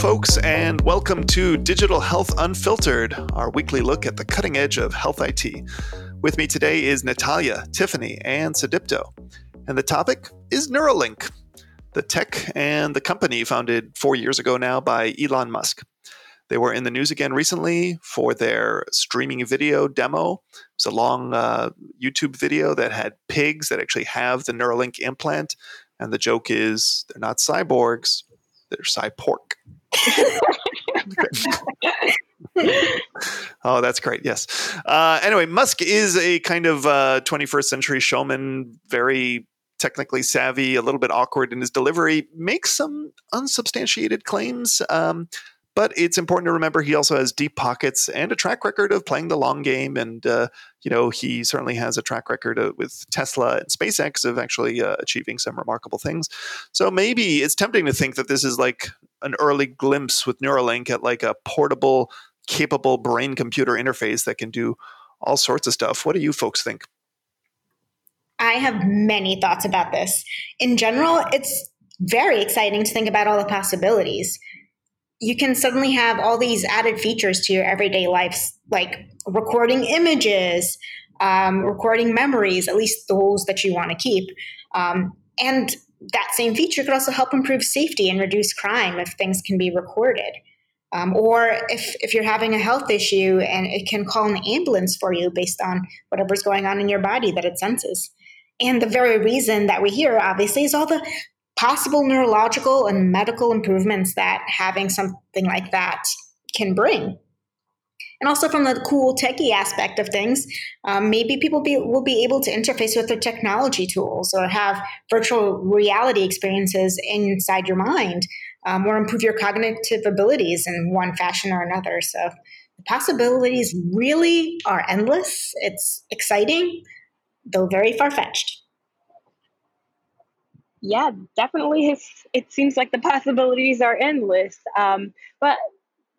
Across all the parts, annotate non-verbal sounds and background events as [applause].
folks, and welcome to Digital Health Unfiltered, our weekly look at the cutting edge of health IT. With me today is Natalia, Tiffany, and Sudipto. And the topic is Neuralink, the tech and the company founded four years ago now by Elon Musk. They were in the news again recently for their streaming video demo. It's a long uh, YouTube video that had pigs that actually have the Neuralink implant. And the joke is they're not cyborgs, they're cypork. [laughs] oh, that's great. Yes. Uh, anyway, Musk is a kind of uh, 21st century showman, very technically savvy, a little bit awkward in his delivery, makes some unsubstantiated claims. Um, but it's important to remember he also has deep pockets and a track record of playing the long game. And, uh, you know, he certainly has a track record of, with Tesla and SpaceX of actually uh, achieving some remarkable things. So maybe it's tempting to think that this is like an early glimpse with Neuralink at like a portable, capable brain computer interface that can do all sorts of stuff. What do you folks think? I have many thoughts about this. In general, it's very exciting to think about all the possibilities you can suddenly have all these added features to your everyday lives, like recording images, um, recording memories, at least those that you want to keep. Um, and that same feature could also help improve safety and reduce crime if things can be recorded. Um, or if, if you're having a health issue and it can call an ambulance for you based on whatever's going on in your body that it senses. And the very reason that we hear, obviously, is all the possible neurological and medical improvements that having something like that can bring. And also from the cool techie aspect of things, um, maybe people be, will be able to interface with their technology tools or have virtual reality experiences inside your mind um, or improve your cognitive abilities in one fashion or another. So the possibilities really are endless. It's exciting, though very far fetched yeah, definitely. it seems like the possibilities are endless. Um, but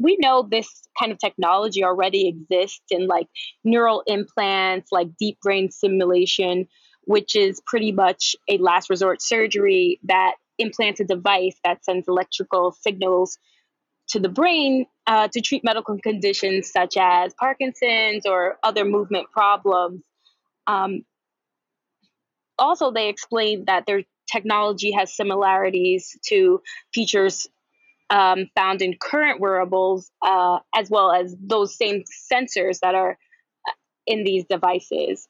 we know this kind of technology already exists in like neural implants, like deep brain stimulation, which is pretty much a last resort surgery that implants a device that sends electrical signals to the brain uh, to treat medical conditions such as Parkinson's or other movement problems. Um, also, they explained that their technology has similarities to features um, found in current wearables, uh, as well as those same sensors that are uh, in these devices.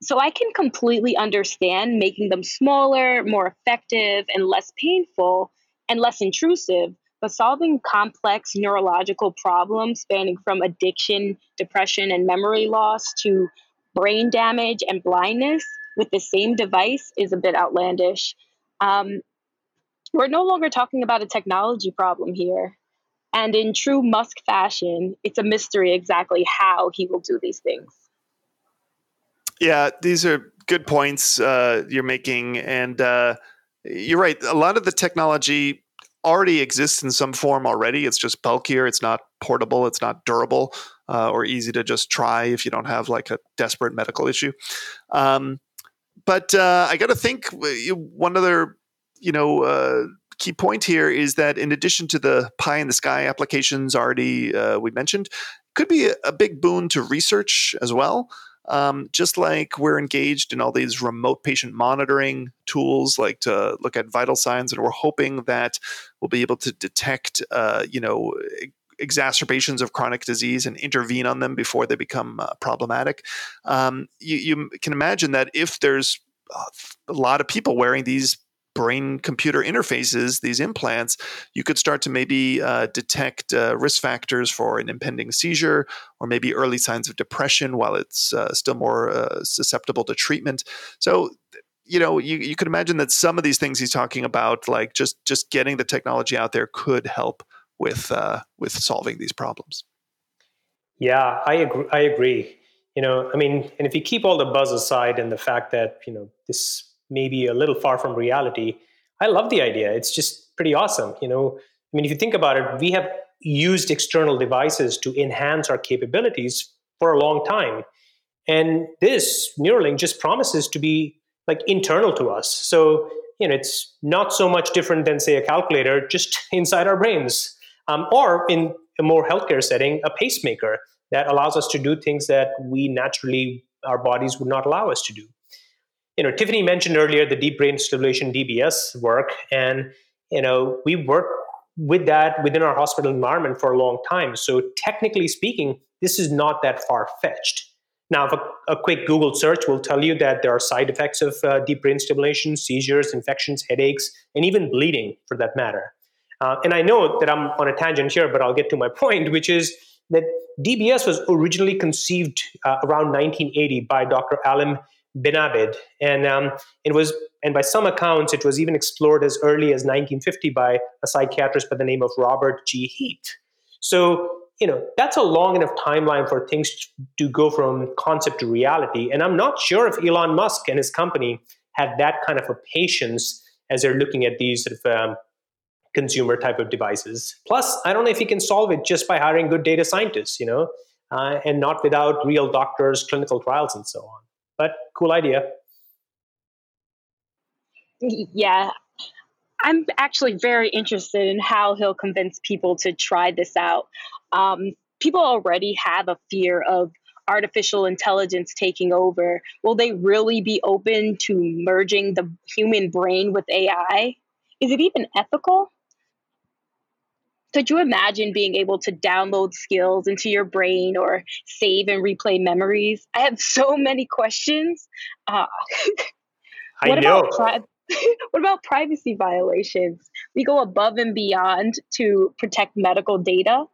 So I can completely understand making them smaller, more effective, and less painful and less intrusive. But solving complex neurological problems spanning from addiction, depression, and memory loss to brain damage and blindness with the same device is a bit outlandish. Um, we're no longer talking about a technology problem here. And in true Musk fashion, it's a mystery exactly how he will do these things. Yeah, these are good points uh, you're making. And uh, you're right. A lot of the technology already exists in some form already. It's just bulkier, it's not portable, it's not durable, uh, or easy to just try if you don't have like a desperate medical issue. Um, but uh, I got to think one other, you know, uh, key point here is that in addition to the pie in the sky applications already uh, we mentioned, could be a, a, big boon to research as well. Um, just like we're engaged in all these remote patient monitoring tools, like to look at vital signs, and we're hoping that we'll be able to detect, uh, you know, exacerbations of chronic disease and intervene on them before they become uh, problematic. Um, you, you, can imagine that if there's uh, a lot of people wearing these brain computer interfaces, these implants, you could start to maybe uh, detect uh, risk factors for an impending seizure or maybe early signs of depression while it's uh, still more uh, susceptible to treatment. So, you know, you, you could imagine that some of these things he's talking about, like just just getting the technology out there, could help with uh, with solving these problems. Yeah, I agree. I agree. You know, I mean, and if you keep all the buzz aside and the fact that you know this may be a little far from reality, I love the idea. It's just pretty awesome. You know, I mean, if you think about it, we have used external devices to enhance our capabilities for a long time, and this Neuralink just promises to be like internal to us. So you know, it's not so much different than say a calculator, just [laughs] inside our brains. um, or in a more healthcare setting, a pacemaker that allows us to do things that we naturally, our bodies would not allow us to do. You know, Tiffany mentioned earlier the deep brain stimulation DBS work, and you know, we work with that within our hospital environment for a long time. So technically speaking, this is not that far fetched. Now, a, a, quick Google search will tell you that there are side effects of uh, deep brain stimulation, seizures, infections, headaches, and even bleeding for that matter. Uh, and I know that I'm on a tangent here, but I'll get to my [laughs] point, which is that DBS was originally conceived uh, around 1980 by Dr. Benabid, and um, it was, and by some accounts, it was even explored as early as 1950 by a psychiatrist by the name of Robert G. Heath. So you know that's a long enough timeline for things to go from concept to reality and i'm not sure if elon musk and his company had that kind of a patience as they're looking at these sort of um, consumer type of devices plus i don't know if he can solve it just by hiring good data scientists you know uh, and not without real doctors clinical trials and so on but cool idea yeah I'm actually very interested in how he'll convince people to try this out. Um, people already have a fear of artificial intelligence taking over. Will they really be open to merging the human brain with AI? Is it even ethical? Could you imagine being able to download skills into your brain or save and replay memories? I have so many questions. Uh, [laughs] I know. Pri- [laughs] what about privacy violations? We go above and beyond to protect medical data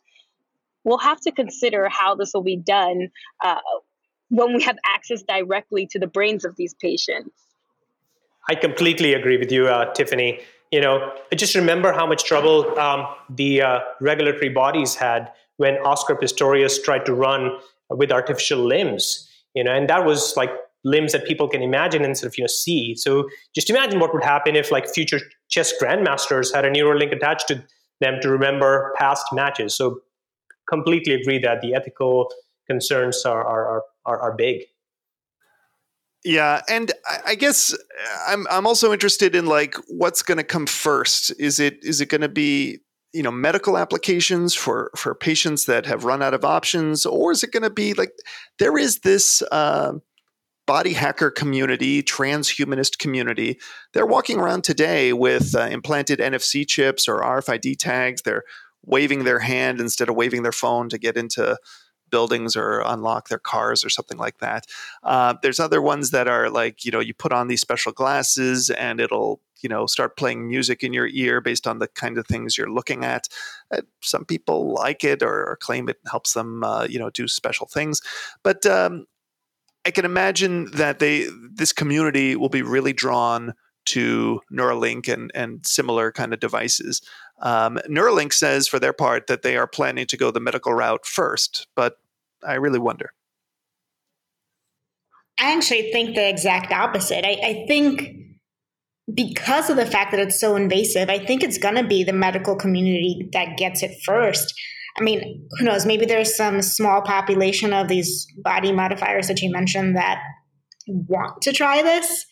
we'll have to consider how this will be done uh, when we have access directly to the brains of these patients. I completely agree with you, uh, Tiffany. You know, I just remember how much trouble um, the uh, regulatory bodies had when Oscar Pistorius tried to run with artificial limbs. You know, and that was like limbs that people can imagine and sort of you know see. So just imagine what would happen if like future chess grandmasters had a Neuralink attached to them to remember past matches. So completely agree that the ethical concerns are are are, are big. Yeah, and I guess I'm I'm also interested in like what's going to come first. Is it is it going to be you know medical applications for for patients that have run out of options, or is it going to be like there is this uh, body hacker community, transhumanist community? They're walking around today with uh, implanted NFC chips or RFID tags. They're waving their hand instead of waving their phone to get into buildings or unlock their cars or something like that. Uh, there's other ones that are like, you know, you put on these special glasses and it'll, you know, start playing music in your ear based on the kind of things you're looking at. Uh, some people like it or, or, claim it helps them, uh, you know, do special things. But um, I can imagine that they this community will be really drawn to Neuralink and, and similar kind of devices. Um, Neuralink says, for their part, that they are planning to go the medical route first, but I really wonder. I actually think the exact opposite. I, I think because of the fact that it's so invasive, I think it's going to be the medical community that gets it first. I mean, who knows? Maybe there's some small population of these body modifiers that you mentioned that want to try this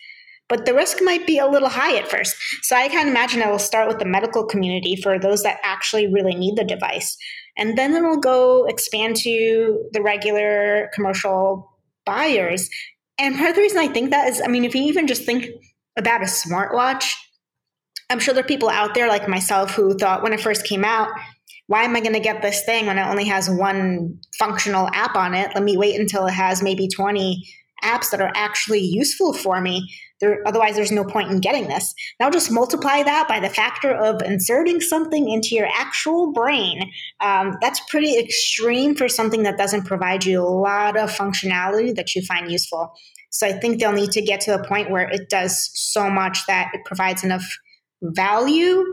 but the risk might be a little high at first. So I can imagine it will start with the medical community for those that actually really need the device. And then it will go expand to the regular commercial buyers. And part of the reason I think that is, I mean, if you even just think about a smartwatch, I'm sure there are people out there like myself who thought when it first came out, why am I going to get this thing when it only has one functional app on it? Let me wait until it has maybe 20 apps that are actually useful for me. There, otherwise, there's no point in getting this. Now, just multiply that by the factor of inserting something into your actual brain. Um, that's pretty extreme for something that doesn't provide you a lot of functionality that you find useful. So, I think they'll need to get to a point where it does so much that it provides enough value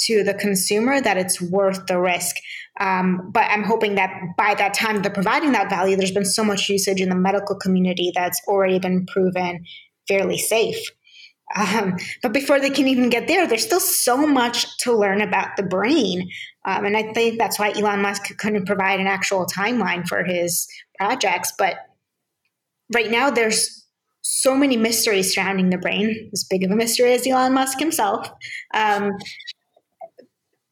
to the consumer that it's worth the risk. Um, but I'm hoping that by that time they're providing that value, there's been so much usage in the medical community that's already been proven fairly safe. Um, but before they can even get there, there's still so much to learn about the brain. Um, and I think that's why Elon Musk couldn't provide an actual timeline for his projects. But right now, there's so many mysteries surrounding the brain, as big of a mystery as Elon Musk himself. Um,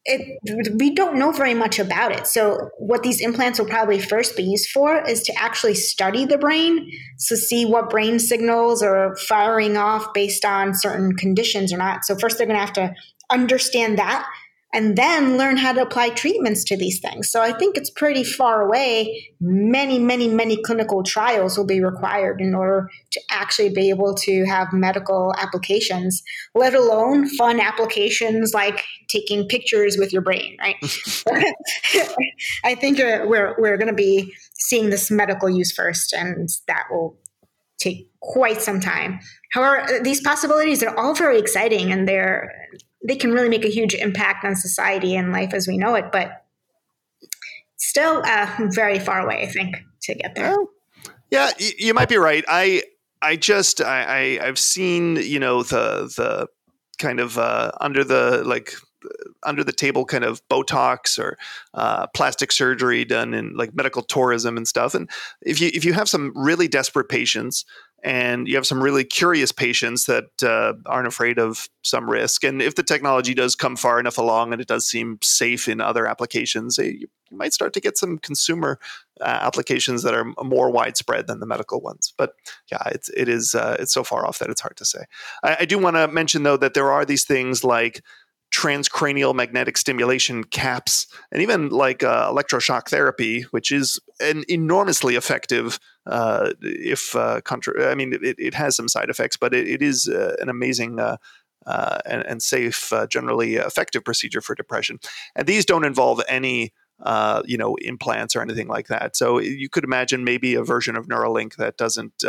it, we don't know very much about it. So, what these implants will probably first be used for is to actually study the brain to see what brain signals are firing off based on certain conditions or not. So, first, they're going to have to understand that and then learn how to apply treatments to these things. So I think it's pretty far away. Many, many, many clinical trials will be required in order to actually be able to have medical applications, let alone fun applications like taking pictures with your brain, right? [laughs] [laughs] I think uh, we're, we're going to be seeing this medical use first, and that will take quite some time. However, these possibilities are all very exciting and they're they can really make a huge impact on society and life as we know it, but still uh, very far away, I think, to get there. Well, yeah, you might be right. I I just I, I have seen you know the the kind of uh, under the like under the table kind of Botox or uh, plastic surgery done in like medical tourism and stuff. And if you if you have some really desperate patients and you have some really curious patients that uh, aren't afraid of some risk. And if the technology does come far enough along and it does seem safe in other applications, eh, you might start to get some consumer uh, applications that are more widespread than the medical ones. But yeah, it's it is uh, it's so far off that it's hard to say. I, I do want to mention though that there are these things like transcranial magnetic stimulation caps and even like uh, electroshock therapy which is an enormously effective uh, if uh, contra- i mean it, it, has some side effects but it, it is uh, an amazing uh, uh, and, and, safe generally effective procedure for depression. And these don't involve any you know implants or anything like that. So you could imagine maybe a version of neuralink that doesn't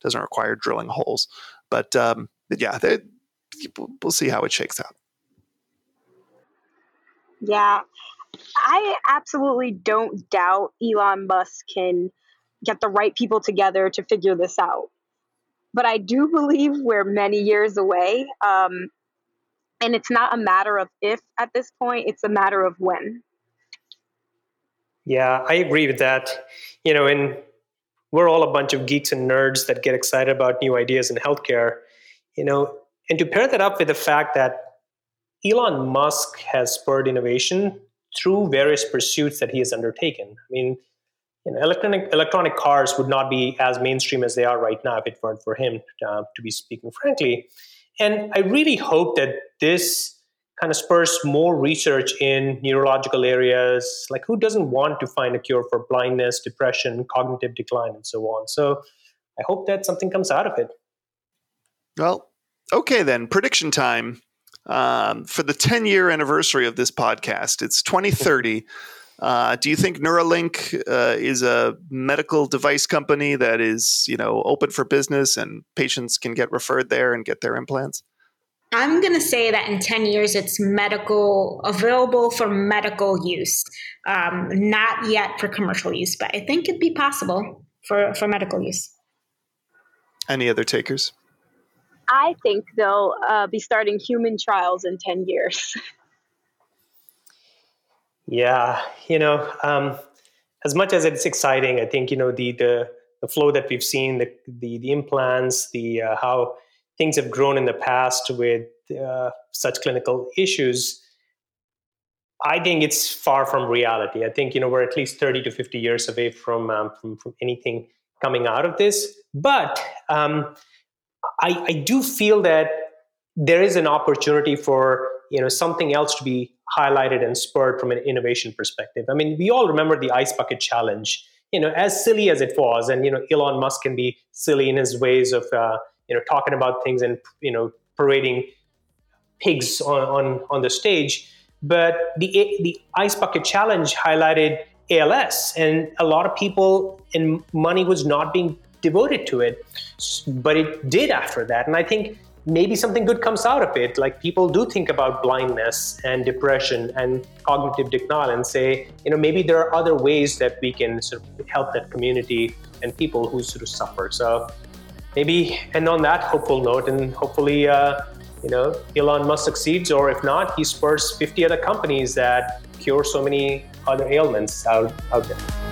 doesn't require drilling holes. But um, yeah we'll see how it shakes out yeah. I absolutely don't doubt Elon Musk can get the right people together to figure this out. But I do believe we're many years away. Um, and it's not a matter of if at this point, it's a matter of when. Yeah, I agree with that. You know, and we're all a bunch of geeks and nerds that get excited about new ideas in healthcare. You know, and to pair that up with the fact that Elon Musk has spurred innovation through various pursuits that he has undertaken. I mean, you know, electronic electronic cars would not be as mainstream as they are right now if it weren't for him, uh, to be speaking frankly. And I really hope that this kind of spurs more research in neurological areas. Like, who doesn't want to find a cure for blindness, depression, cognitive decline, and so on? So, I hope that something comes out of it. Well, okay then. Prediction time um, for the 10 year anniversary of this podcast. It's 2030. Uh, do you think Neuralink uh, is a medical device company that is, you know, open for business and patients can get referred there and get their implants? I'm going to say that in 10 years, it's medical, available for medical use, um, not yet for commercial use, but I think it'd be possible for, for medical use. Any other takers? I think they'll uh, be starting human trials in 10 years. [laughs] yeah, you know, um, as much as it's exciting, I think, you know, the, the, the flow that we've seen, the, the, the implants, the uh, how things have grown in the past with uh, such clinical issues, I think it's far from reality. I think you know we're at least thirty to fifty years away from um, from, from anything coming out of this. But um, I, I do feel that there is an opportunity for you know something else to be highlighted and spurred from an innovation perspective. I mean, we all remember the ice bucket challenge. You know, as silly as it was, and you know, Elon Musk can be silly in his ways of uh, you know talking about things and you know parading pigs on on, on the stage. But the the ice bucket challenge highlighted ALS, and a lot of people and money was not being devoted to it. But it did after that. And I think maybe something good comes out of it. Like people do think about blindness and depression and cognitive decline and say, you know, maybe there are other ways that we can sort of help that community and people who sort of suffer. So maybe, and on that hopeful note, and hopefully, uh, you know, Elon Musk succeeds, or if not, he spurs 50 other companies that cure so many other ailments out, out there.